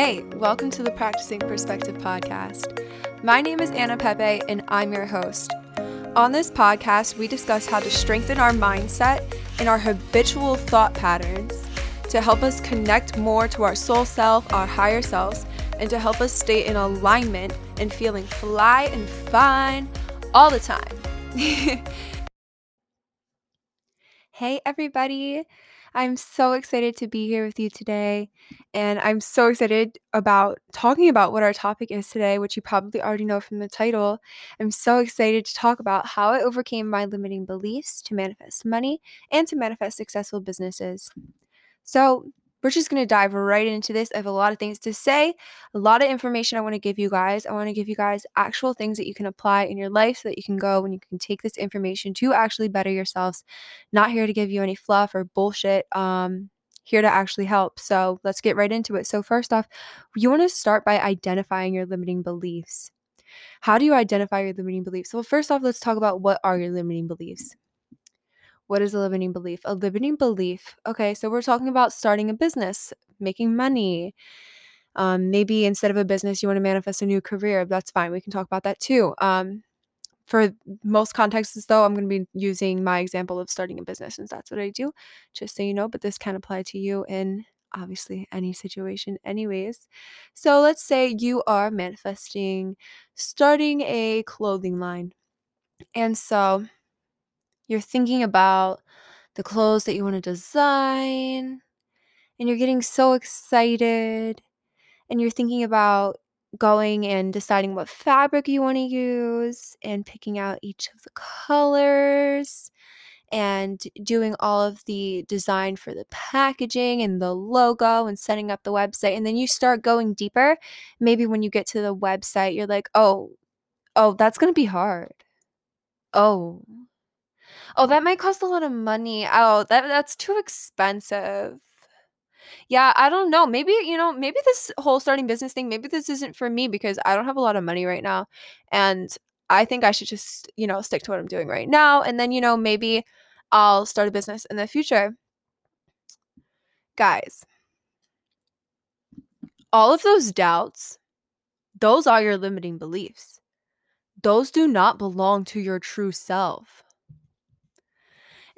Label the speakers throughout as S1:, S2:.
S1: Hey, welcome to the Practicing Perspective podcast. My name is Anna Pepe, and I'm your host. On this podcast, we discuss how to strengthen our mindset and our habitual thought patterns to help us connect more to our soul self, our higher selves, and to help us stay in alignment and feeling fly and fine all the time. hey, everybody. I'm so excited to be here with you today. And I'm so excited about talking about what our topic is today, which you probably already know from the title. I'm so excited to talk about how I overcame my limiting beliefs to manifest money and to manifest successful businesses. So, we're just going to dive right into this. I have a lot of things to say, a lot of information I want to give you guys. I want to give you guys actual things that you can apply in your life so that you can go and you can take this information to actually better yourselves. Not here to give you any fluff or bullshit. Um, here to actually help. So let's get right into it. So, first off, you want to start by identifying your limiting beliefs. How do you identify your limiting beliefs? So, first off, let's talk about what are your limiting beliefs. What is a limiting belief? A limiting belief. Okay, so we're talking about starting a business, making money. Um, maybe instead of a business, you want to manifest a new career. That's fine. We can talk about that too. Um, for most contexts, though, I'm going to be using my example of starting a business since that's what I do, just so you know. But this can apply to you in obviously any situation, anyways. So let's say you are manifesting starting a clothing line. And so you're thinking about the clothes that you want to design, and you're getting so excited, and you're thinking about going and deciding what fabric you want to use, and picking out each of the colors, and doing all of the design for the packaging and the logo and setting up the website. And then you start going deeper. Maybe when you get to the website, you're like, oh, oh, that's going to be hard. Oh, Oh, that might cost a lot of money. Oh, that that's too expensive. Yeah, I don't know. Maybe, you know, maybe this whole starting business thing, maybe this isn't for me because I don't have a lot of money right now. And I think I should just, you know, stick to what I'm doing right now. And then, you know, maybe I'll start a business in the future. Guys, all of those doubts, those are your limiting beliefs. Those do not belong to your true self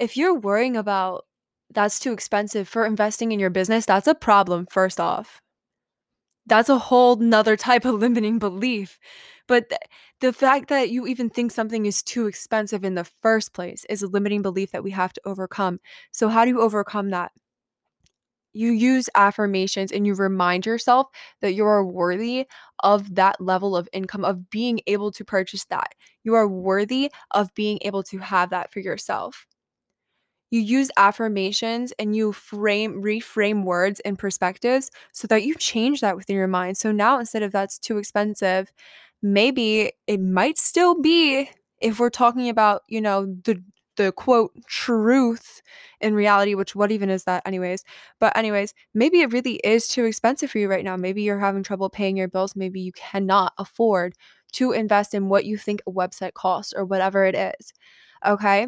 S1: if you're worrying about that's too expensive for investing in your business, that's a problem, first off. That's a whole nother type of limiting belief. But th- the fact that you even think something is too expensive in the first place is a limiting belief that we have to overcome. So, how do you overcome that? You use affirmations and you remind yourself that you are worthy of that level of income, of being able to purchase that. You are worthy of being able to have that for yourself you use affirmations and you frame reframe words and perspectives so that you change that within your mind. So now instead of that's too expensive, maybe it might still be if we're talking about, you know, the the quote truth in reality, which what even is that anyways? But anyways, maybe it really is too expensive for you right now. Maybe you're having trouble paying your bills, maybe you cannot afford to invest in what you think a website costs or whatever it is. Okay?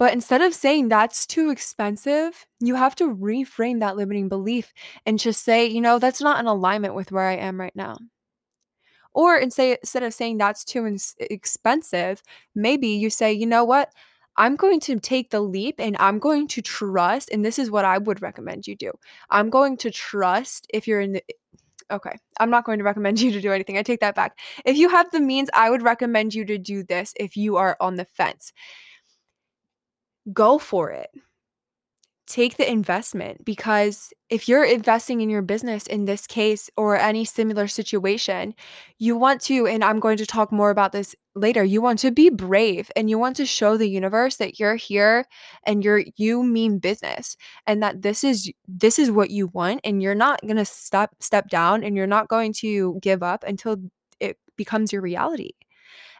S1: But instead of saying that's too expensive, you have to reframe that limiting belief and just say, you know, that's not in alignment with where I am right now. Or instead of saying that's too expensive, maybe you say, you know what? I'm going to take the leap and I'm going to trust. And this is what I would recommend you do. I'm going to trust if you're in the. Okay, I'm not going to recommend you to do anything. I take that back. If you have the means, I would recommend you to do this if you are on the fence go for it. Take the investment because if you're investing in your business in this case or any similar situation, you want to, and I'm going to talk more about this later, you want to be brave and you want to show the universe that you're here and you're you mean business and that this is this is what you want and you're not going to step step down and you're not going to give up until it becomes your reality.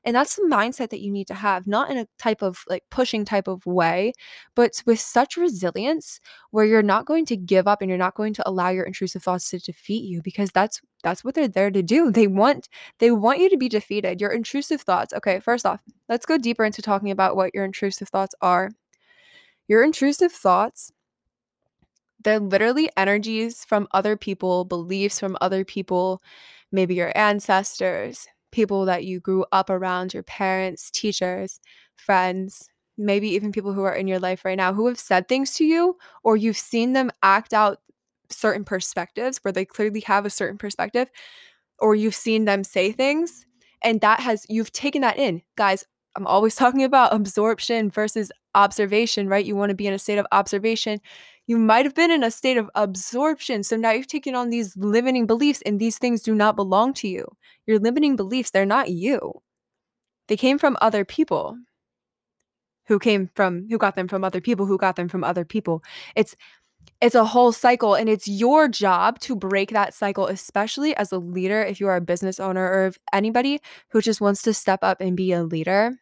S1: And that's the mindset that you need to have, not in a type of like pushing type of way, but with such resilience where you're not going to give up and you're not going to allow your intrusive thoughts to defeat you because that's that's what they're there to do. They want they want you to be defeated. Your intrusive thoughts. Okay, first off, let's go deeper into talking about what your intrusive thoughts are. Your intrusive thoughts they're literally energies from other people, beliefs from other people, maybe your ancestors, people that you grew up around, your parents, teachers, friends, maybe even people who are in your life right now who have said things to you or you've seen them act out certain perspectives where they clearly have a certain perspective or you've seen them say things and that has you've taken that in. Guys, I'm always talking about absorption versus observation, right? You want to be in a state of observation. You might have been in a state of absorption. So now you've taken on these limiting beliefs, and these things do not belong to you. Your limiting beliefs, they're not you. They came from other people who came from, who got them from other people, who got them from other people. It's it's a whole cycle and it's your job to break that cycle especially as a leader if you are a business owner or if anybody who just wants to step up and be a leader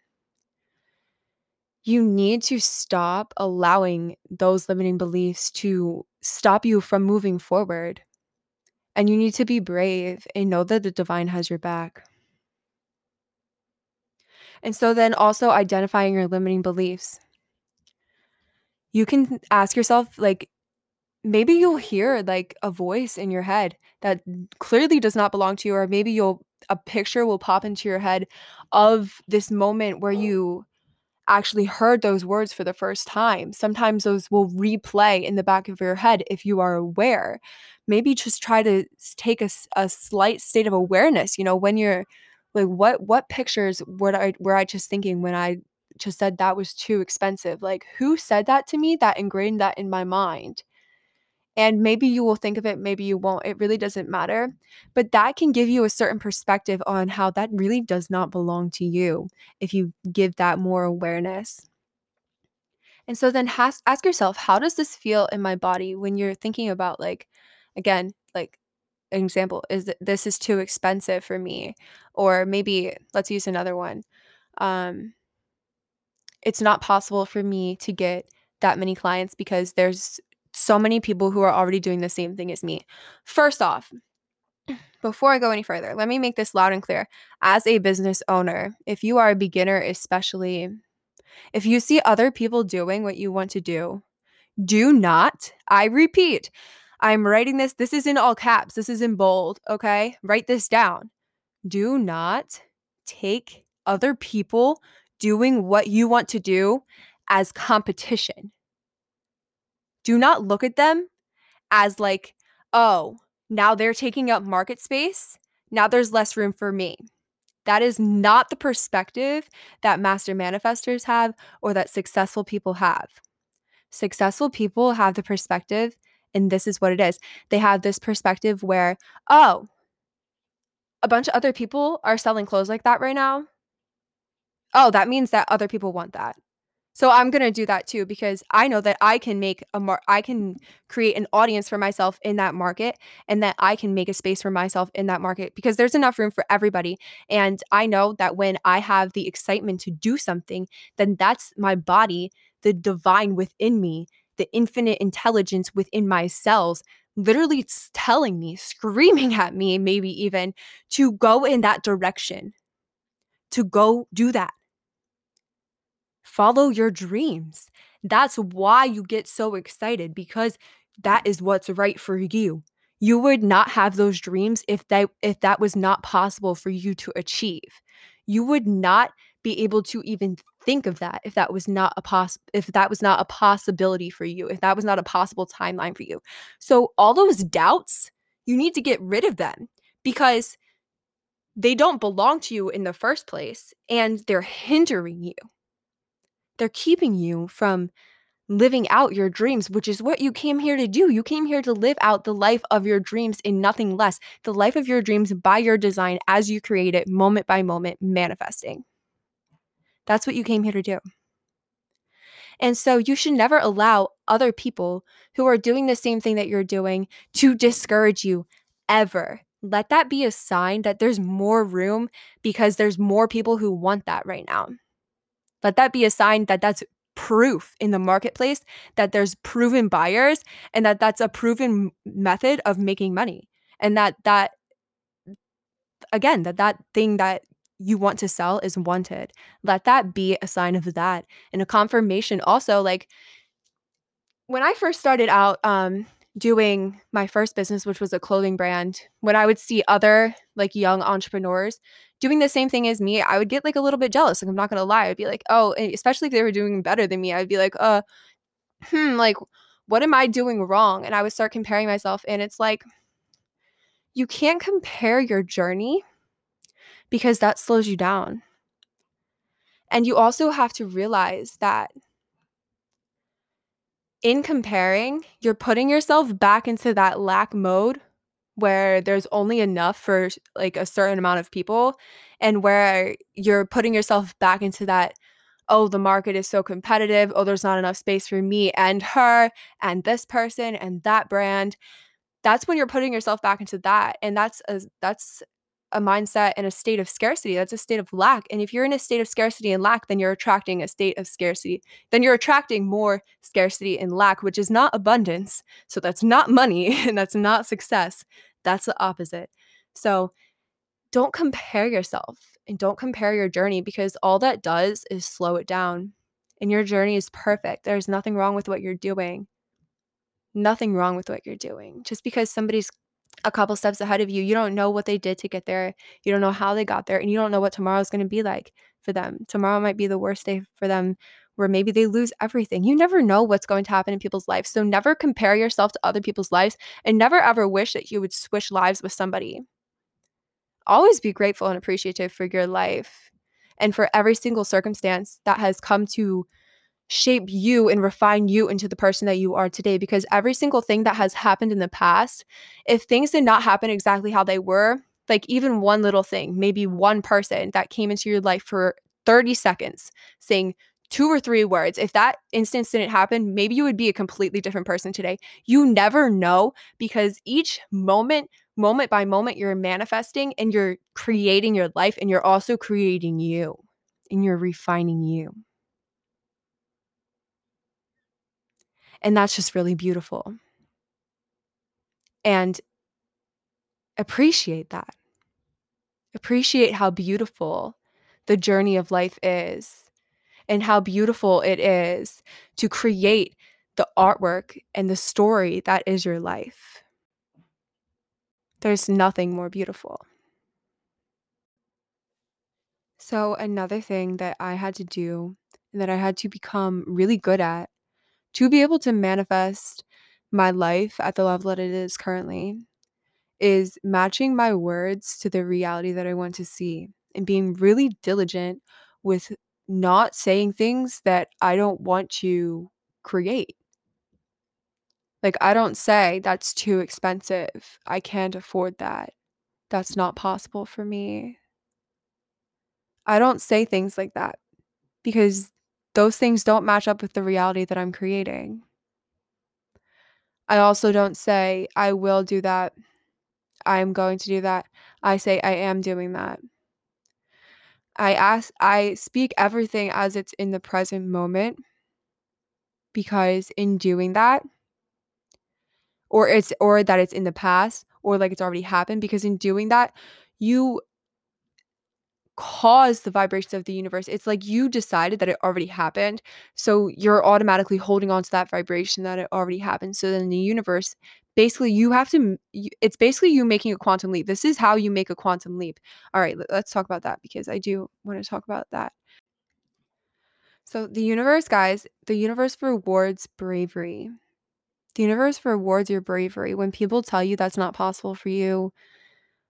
S1: you need to stop allowing those limiting beliefs to stop you from moving forward. And you need to be brave and know that the divine has your back. And so then also identifying your limiting beliefs. You can ask yourself like maybe you'll hear like a voice in your head that clearly does not belong to you or maybe you'll a picture will pop into your head of this moment where you actually heard those words for the first time. Sometimes those will replay in the back of your head if you are aware. Maybe just try to take a, a slight state of awareness, you know, when you're like what what pictures were I were I just thinking when I just said that was too expensive? Like who said that to me that ingrained that in my mind? And maybe you will think of it, maybe you won't. It really doesn't matter. But that can give you a certain perspective on how that really does not belong to you if you give that more awareness. And so then has, ask yourself, how does this feel in my body when you're thinking about, like, again, like, an example is that this is too expensive for me or maybe let's use another one um it's not possible for me to get that many clients because there's so many people who are already doing the same thing as me. First off, before I go any further, let me make this loud and clear. As a business owner, if you are a beginner, especially if you see other people doing what you want to do, do not, I repeat, I'm writing this, this is in all caps, this is in bold, okay? Write this down. Do not take other people doing what you want to do as competition do not look at them as like, oh, now they're taking up market space. Now there's less room for me. That is not the perspective that master manifestors have or that successful people have. Successful people have the perspective, and this is what it is they have this perspective where, oh, a bunch of other people are selling clothes like that right now. Oh, that means that other people want that. So I'm going to do that too because I know that I can make a mar- I can create an audience for myself in that market and that I can make a space for myself in that market because there's enough room for everybody. And I know that when I have the excitement to do something then that's my body the divine within me the infinite intelligence within my cells literally telling me screaming at me maybe even to go in that direction to go do that follow your dreams. That's why you get so excited because that is what's right for you. You would not have those dreams if that if that was not possible for you to achieve. You would not be able to even think of that if that was not a poss if that was not a possibility for you, if that was not a possible timeline for you. So all those doubts, you need to get rid of them because they don't belong to you in the first place and they're hindering you they're keeping you from living out your dreams, which is what you came here to do. You came here to live out the life of your dreams in nothing less, the life of your dreams by your design as you create it, moment by moment, manifesting. That's what you came here to do. And so you should never allow other people who are doing the same thing that you're doing to discourage you ever. Let that be a sign that there's more room because there's more people who want that right now. Let that be a sign that that's proof in the marketplace that there's proven buyers and that that's a proven method of making money. And that that again that that thing that you want to sell is wanted. Let that be a sign of that and a confirmation. Also like when i first started out um doing my first business, which was a clothing brand, when I would see other like young entrepreneurs doing the same thing as me, I would get like a little bit jealous. Like, I'm not gonna lie. I'd be like, oh, especially if they were doing better than me, I'd be like, uh, hmm, like, what am I doing wrong? And I would start comparing myself. And it's like, you can't compare your journey because that slows you down. And you also have to realize that in comparing, you're putting yourself back into that lack mode where there's only enough for like a certain amount of people and where you're putting yourself back into that oh the market is so competitive. Oh there's not enough space for me and her and this person and that brand. That's when you're putting yourself back into that and that's a that's a mindset and a state of scarcity. That's a state of lack. And if you're in a state of scarcity and lack, then you're attracting a state of scarcity. Then you're attracting more scarcity and lack, which is not abundance. So that's not money and that's not success. That's the opposite. So don't compare yourself and don't compare your journey because all that does is slow it down. And your journey is perfect. There's nothing wrong with what you're doing. Nothing wrong with what you're doing. Just because somebody's a couple steps ahead of you. You don't know what they did to get there. You don't know how they got there. And you don't know what tomorrow is going to be like for them. Tomorrow might be the worst day for them where maybe they lose everything. You never know what's going to happen in people's lives. So never compare yourself to other people's lives and never ever wish that you would switch lives with somebody. Always be grateful and appreciative for your life and for every single circumstance that has come to shape you and refine you into the person that you are today because every single thing that has happened in the past, if things did not happen exactly how they were, like even one little thing, maybe one person that came into your life for 30 seconds saying two or three words, if that instance didn't happen, maybe you would be a completely different person today. You never know because each moment, moment by moment, you're manifesting and you're creating your life and you're also creating you and you're refining you. And that's just really beautiful. And appreciate that. Appreciate how beautiful the journey of life is and how beautiful it is to create the artwork and the story that is your life. There's nothing more beautiful. So, another thing that I had to do and that I had to become really good at to be able to manifest my life at the level that it is currently is matching my words to the reality that I want to see and being really diligent with not saying things that I don't want to create. Like, I don't say that's too expensive. I can't afford that. That's not possible for me. I don't say things like that because those things don't match up with the reality that I'm creating. I also don't say, I will do that. I'm going to do that. I say, I am doing that. I ask, I speak everything as it's in the present moment because in doing that, or it's or that it's in the past or like it's already happened because in doing that you cause the vibrations of the universe. It's like you decided that it already happened. So you're automatically holding on to that vibration that it already happened. So then the universe, basically, you have to, it's basically you making a quantum leap. This is how you make a quantum leap. All right, let's talk about that because I do want to talk about that. So the universe, guys, the universe rewards bravery. The universe rewards your bravery. When people tell you that's not possible for you,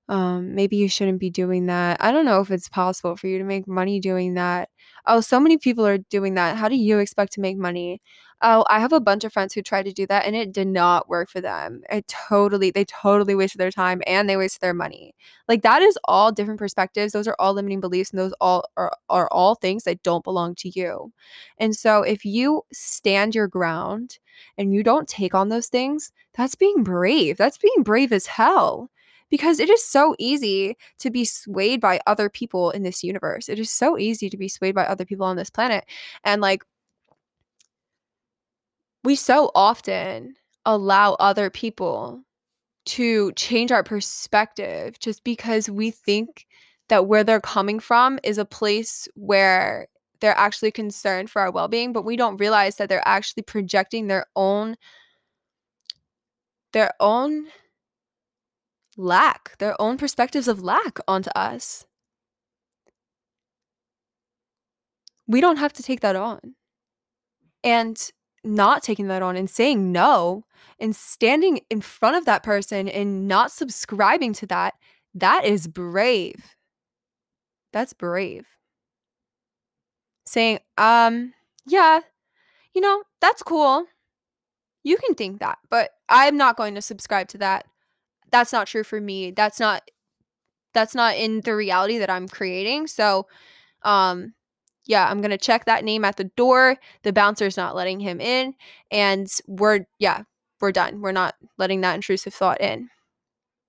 S1: um, maybe you shouldn't be doing that. I don't know if it's possible for you to make money doing that. Oh, so many people are doing that. How do you expect to make money? Oh, I have a bunch of friends who tried to do that and it did not work for them. It totally, they totally wasted their time and they wasted their money. Like that is all different perspectives. Those are all limiting beliefs and those all are, are all things that don't belong to you. And so if you stand your ground and you don't take on those things, that's being brave. That's being brave as hell because it is so easy to be swayed by other people in this universe. It is so easy to be swayed by other people on this planet. And like, we so often allow other people to change our perspective just because we think that where they're coming from is a place where they're actually concerned for our well being, but we don't realize that they're actually projecting their own their own lack, their own perspectives of lack onto us. We don't have to take that on. And not taking that on and saying no and standing in front of that person and not subscribing to that, that is brave. That's brave. Saying, um, yeah, you know, that's cool. You can think that, but I'm not going to subscribe to that. That's not true for me. That's not that's not in the reality that I'm creating. So, um yeah, I'm going to check that name at the door. The bouncer's not letting him in and we're yeah, we're done. We're not letting that intrusive thought in.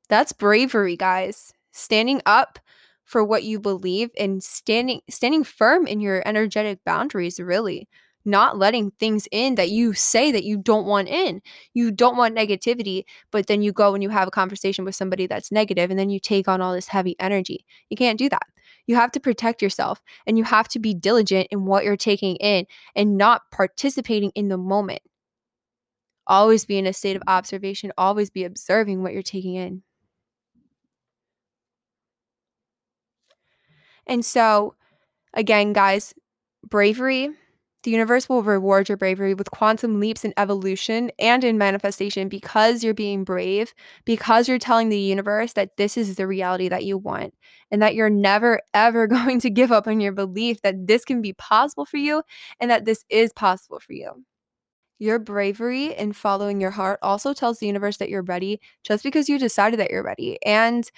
S1: That's bravery, guys. Standing up for what you believe and standing standing firm in your energetic boundaries really not letting things in that you say that you don't want in. You don't want negativity, but then you go and you have a conversation with somebody that's negative and then you take on all this heavy energy. You can't do that. You have to protect yourself and you have to be diligent in what you're taking in and not participating in the moment. Always be in a state of observation, always be observing what you're taking in. And so, again, guys, bravery the universe will reward your bravery with quantum leaps in evolution and in manifestation because you're being brave, because you're telling the universe that this is the reality that you want, and that you're never, ever going to give up on your belief that this can be possible for you and that this is possible for you. Your bravery in following your heart also tells the universe that you're ready just because you decided that you're ready and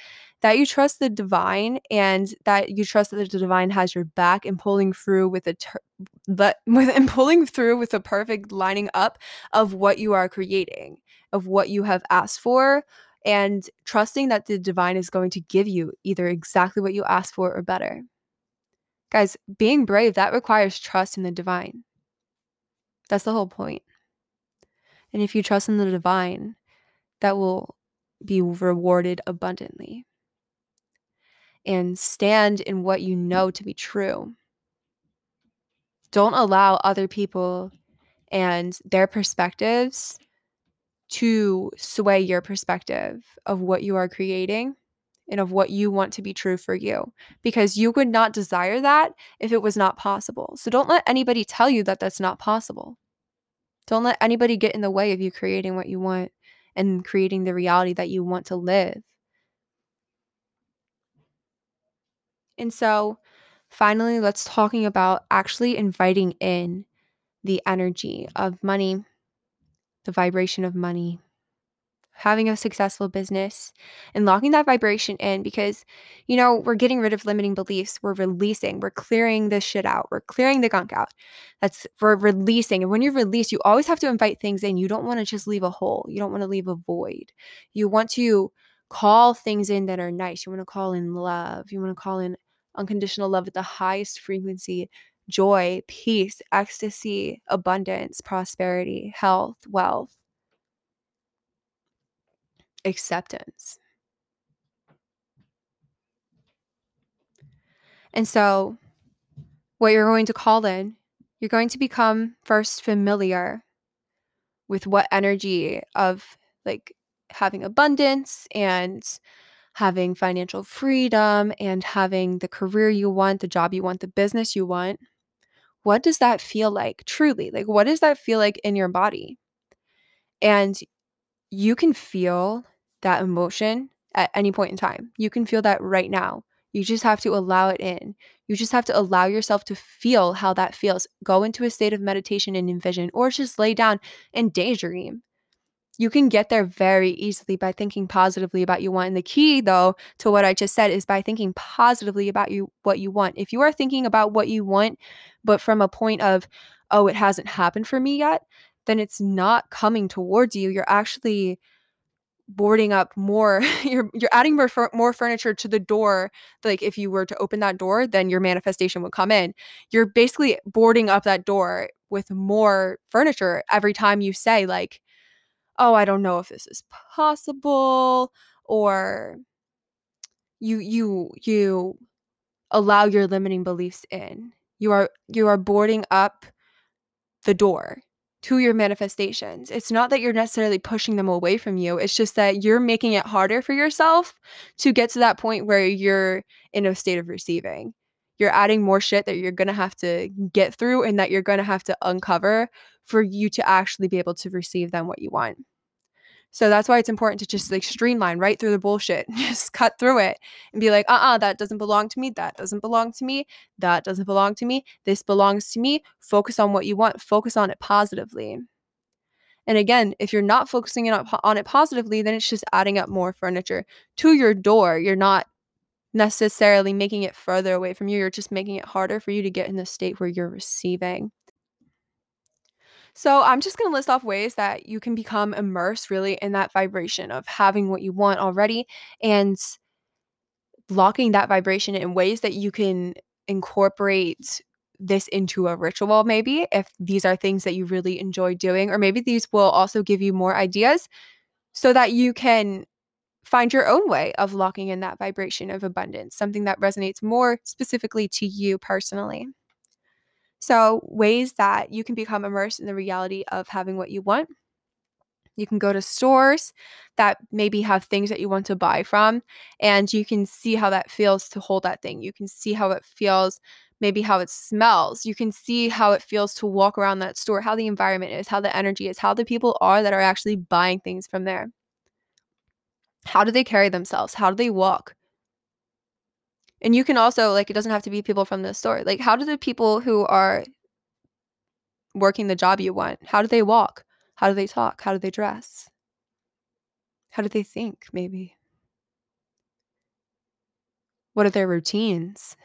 S1: that you trust the divine and that you trust that the divine has your back and pulling through with a ter- but with and pulling through with a perfect lining up of what you are creating, of what you have asked for and trusting that the divine is going to give you either exactly what you asked for or better. Guys, being brave that requires trust in the divine. That's the whole point. And if you trust in the divine, that will be rewarded abundantly. And stand in what you know to be true. Don't allow other people and their perspectives to sway your perspective of what you are creating and of what you want to be true for you because you would not desire that if it was not possible. So don't let anybody tell you that that's not possible. Don't let anybody get in the way of you creating what you want and creating the reality that you want to live. And so, finally, let's talking about actually inviting in the energy of money, the vibration of money, having a successful business and locking that vibration in because, you know, we're getting rid of limiting beliefs. We're releasing, we're clearing this shit out, we're clearing the gunk out. That's we're releasing. And when you release, you always have to invite things in. You don't want to just leave a hole, you don't want to leave a void. You want to call things in that are nice. You want to call in love, you want to call in unconditional love at the highest frequency joy, peace, ecstasy, abundance, prosperity, health, wealth acceptance. And so, what you're going to call in, you're going to become first familiar with what energy of like having abundance and having financial freedom and having the career you want, the job you want, the business you want. What does that feel like truly? Like, what does that feel like in your body? And you can feel that emotion at any point in time. You can feel that right now. You just have to allow it in. You just have to allow yourself to feel how that feels. Go into a state of meditation and envision, or just lay down and daydream. You can get there very easily by thinking positively about you want. And the key, though, to what I just said is by thinking positively about you what you want. If you are thinking about what you want, but from a point of, oh, it hasn't happened for me yet, then it's not coming towards you. You're actually boarding up more you're you're adding more more furniture to the door like if you were to open that door then your manifestation would come in. You're basically boarding up that door with more furniture every time you say like oh i don't know if this is possible or you you you allow your limiting beliefs in. You are you are boarding up the door to your manifestations. It's not that you're necessarily pushing them away from you. It's just that you're making it harder for yourself to get to that point where you're in a state of receiving. You're adding more shit that you're going to have to get through and that you're going to have to uncover for you to actually be able to receive them what you want. So that's why it's important to just like streamline right through the bullshit, just cut through it and be like, uh uh-uh, uh, that doesn't belong to me. That doesn't belong to me. That doesn't belong to me. This belongs to me. Focus on what you want, focus on it positively. And again, if you're not focusing on it positively, then it's just adding up more furniture to your door. You're not necessarily making it further away from you. You're just making it harder for you to get in the state where you're receiving. So, I'm just going to list off ways that you can become immersed really in that vibration of having what you want already and locking that vibration in ways that you can incorporate this into a ritual, maybe if these are things that you really enjoy doing, or maybe these will also give you more ideas so that you can find your own way of locking in that vibration of abundance, something that resonates more specifically to you personally. So, ways that you can become immersed in the reality of having what you want. You can go to stores that maybe have things that you want to buy from, and you can see how that feels to hold that thing. You can see how it feels, maybe how it smells. You can see how it feels to walk around that store, how the environment is, how the energy is, how the people are that are actually buying things from there. How do they carry themselves? How do they walk? And you can also like it doesn't have to be people from the store. Like how do the people who are working the job you want, how do they walk? How do they talk? How do they dress? How do they think maybe? What are their routines?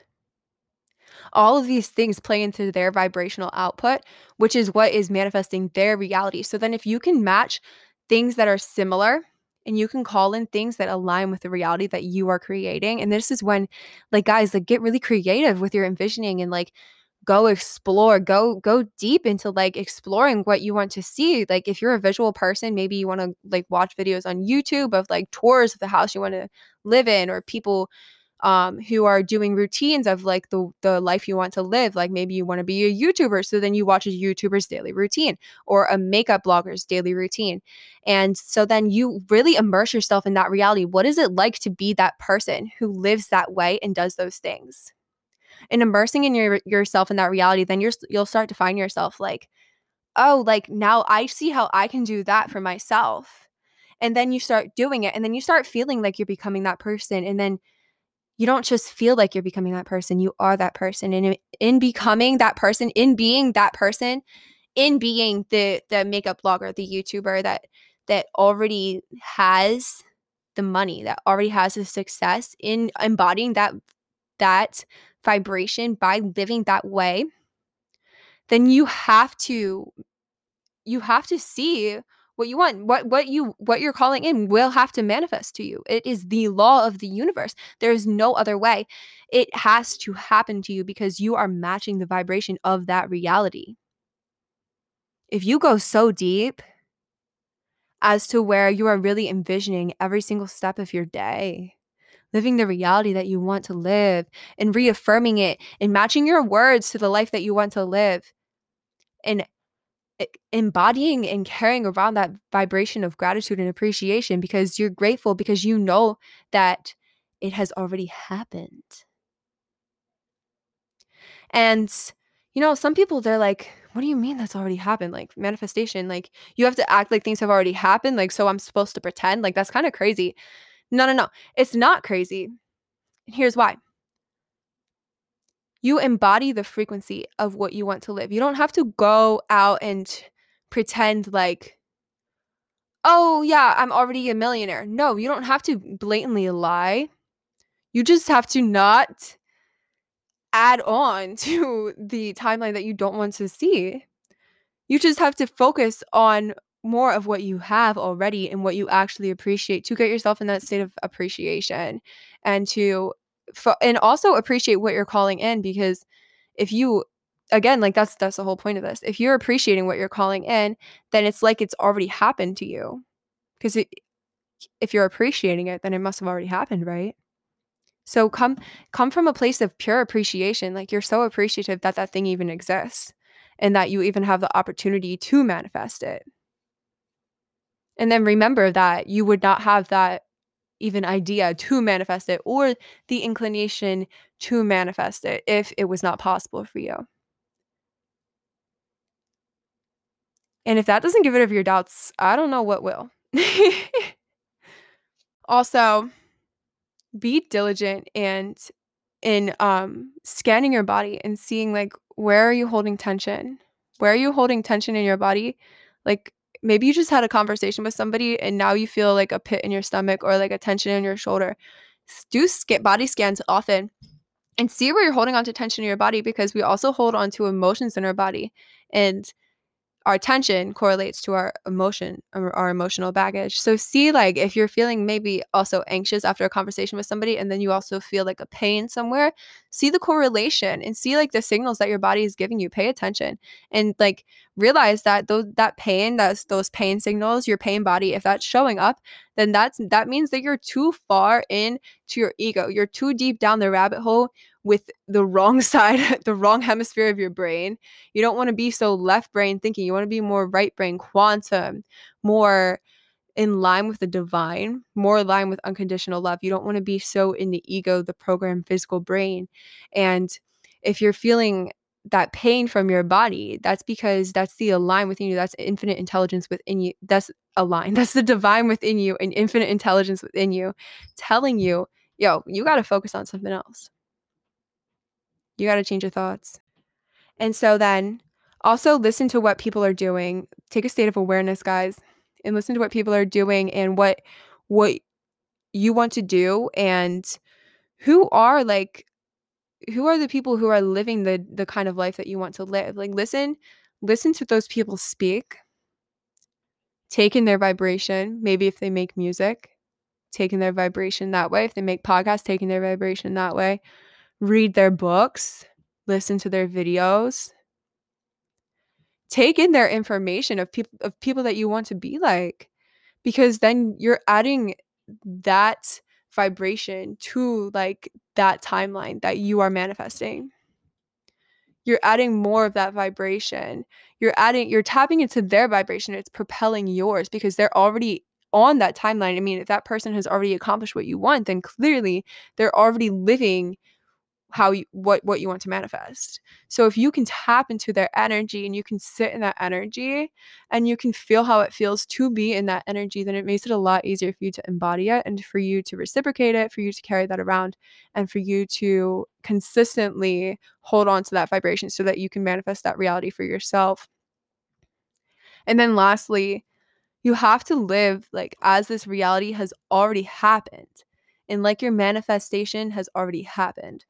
S1: All of these things play into their vibrational output, which is what is manifesting their reality. So then if you can match things that are similar and you can call in things that align with the reality that you are creating. And this is when, like, guys, like, get really creative with your envisioning and like go explore go go deep into like exploring what you want to see like if you're a visual person maybe you want to like watch videos on youtube of like tours of the house you want to live in or people um, who are doing routines of like the the life you want to live. Like maybe you want to be a YouTuber, so then you watch a YouTuber's daily routine or a makeup blogger's daily routine. And so then you really immerse yourself in that reality. What is it like to be that person who lives that way and does those things? And immersing in your yourself in that reality, then you're you'll start to find yourself like, oh, like now I see how I can do that for myself. And then you start doing it and then you start feeling like you're becoming that person and then you don't just feel like you're becoming that person you are that person. And in, in becoming that person in being that person in being the the makeup blogger the youtuber that that already has the money that already has the success in embodying that that vibration by living that way then you have to you have to see what you want what what you what you're calling in will have to manifest to you. It is the law of the universe. There is no other way. It has to happen to you because you are matching the vibration of that reality. If you go so deep as to where you are really envisioning every single step of your day living the reality that you want to live and reaffirming it and matching your words to the life that you want to live and embodying and carrying around that vibration of gratitude and appreciation because you're grateful because you know that it has already happened. And you know, some people they're like, what do you mean that's already happened? Like manifestation, like you have to act like things have already happened, like so I'm supposed to pretend. Like that's kind of crazy. No, no, no. It's not crazy. And here's why you embody the frequency of what you want to live. You don't have to go out and pretend like, oh, yeah, I'm already a millionaire. No, you don't have to blatantly lie. You just have to not add on to the timeline that you don't want to see. You just have to focus on more of what you have already and what you actually appreciate to get yourself in that state of appreciation and to and also appreciate what you're calling in because if you again like that's that's the whole point of this if you're appreciating what you're calling in then it's like it's already happened to you because if you're appreciating it then it must have already happened right so come come from a place of pure appreciation like you're so appreciative that that thing even exists and that you even have the opportunity to manifest it. And then remember that you would not have that even idea to manifest it or the inclination to manifest it if it was not possible for you. And if that doesn't get rid of your doubts, I don't know what will. also, be diligent and in um scanning your body and seeing like where are you holding tension? Where are you holding tension in your body? Like maybe you just had a conversation with somebody and now you feel like a pit in your stomach or like a tension in your shoulder. Do scan- body scans often and see where you're holding on to tension in your body because we also hold on to emotions in our body. And our tension correlates to our emotion um, our emotional baggage. So see like if you're feeling maybe also anxious after a conversation with somebody and then you also feel like a pain somewhere see the correlation and see like the signals that your body is giving you. Pay attention and like realize that those that pain that's those pain signals your pain body if that's showing up then that's that means that you're too far in to your ego. You're too deep down the rabbit hole with the wrong side, the wrong hemisphere of your brain. You don't want to be so left brain thinking. You want to be more right brain, quantum, more in line with the divine, more in line with unconditional love. You don't want to be so in the ego, the program, physical brain. And if you're feeling that pain from your body, that's because that's the align within you. That's infinite intelligence within you. That's align. That's the divine within you and infinite intelligence within you telling you, yo, you got to focus on something else. You got to change your thoughts. And so then also listen to what people are doing. Take a state of awareness, guys, and listen to what people are doing and what what you want to do and who are like who are the people who are living the the kind of life that you want to live. Like listen listen to those people speak. Take in their vibration, maybe if they make music, taking their vibration that way. If they make podcasts, taking their vibration that way read their books, listen to their videos, take in their information of people of people that you want to be like because then you're adding that vibration to like that timeline that you are manifesting. You're adding more of that vibration. You're adding you're tapping into their vibration. It's propelling yours because they're already on that timeline. I mean if that person has already accomplished what you want then clearly they're already living how you what what you want to manifest. So if you can tap into their energy and you can sit in that energy and you can feel how it feels to be in that energy, then it makes it a lot easier for you to embody it and for you to reciprocate it, for you to carry that around and for you to consistently hold on to that vibration so that you can manifest that reality for yourself. And then lastly, you have to live like as this reality has already happened and like your manifestation has already happened.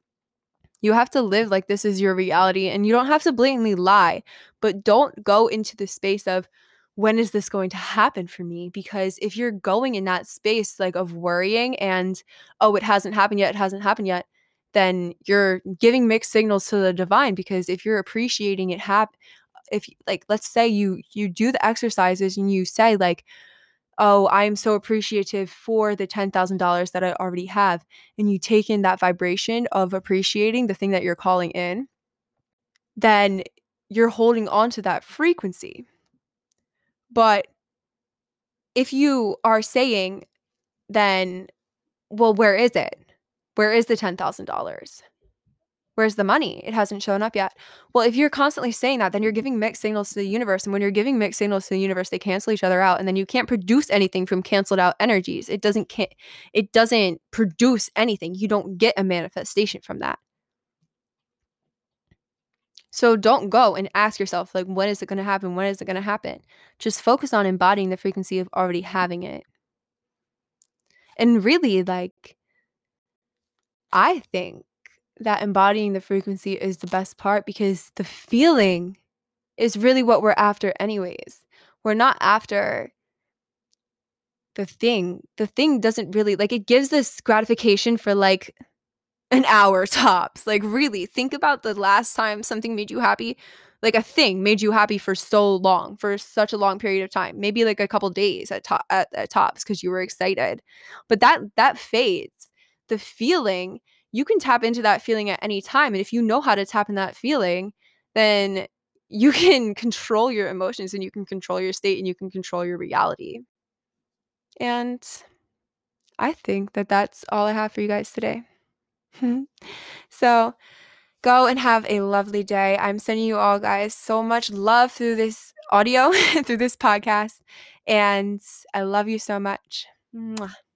S1: You have to live like this is your reality and you don't have to blatantly lie, but don't go into the space of when is this going to happen for me? Because if you're going in that space like of worrying and oh it hasn't happened yet, it hasn't happened yet, then you're giving mixed signals to the divine because if you're appreciating it happen if like let's say you you do the exercises and you say like oh, I'm so appreciative for the $10,000 that I already have. And you take in that vibration of appreciating the thing that you're calling in, then you're holding on to that frequency. But if you are saying, then, well, where is it? Where is the $10,000? Where's the money? It hasn't shown up yet. Well, if you're constantly saying that, then you're giving mixed signals to the universe. And when you're giving mixed signals to the universe, they cancel each other out. And then you can't produce anything from canceled out energies. It doesn't can it doesn't produce anything. You don't get a manifestation from that. So don't go and ask yourself, like, when is it going to happen? When is it going to happen? Just focus on embodying the frequency of already having it. And really, like, I think that embodying the frequency is the best part because the feeling is really what we're after, anyways. We're not after the thing. The thing doesn't really like it gives this gratification for like an hour tops. Like, really, think about the last time something made you happy. Like a thing made you happy for so long, for such a long period of time, maybe like a couple days at top at, at tops because you were excited. But that that fades. The feeling you can tap into that feeling at any time. And if you know how to tap in that feeling, then you can control your emotions and you can control your state and you can control your reality. And I think that that's all I have for you guys today. so go and have a lovely day. I'm sending you all guys so much love through this audio, through this podcast. And I love you so much. Mwah.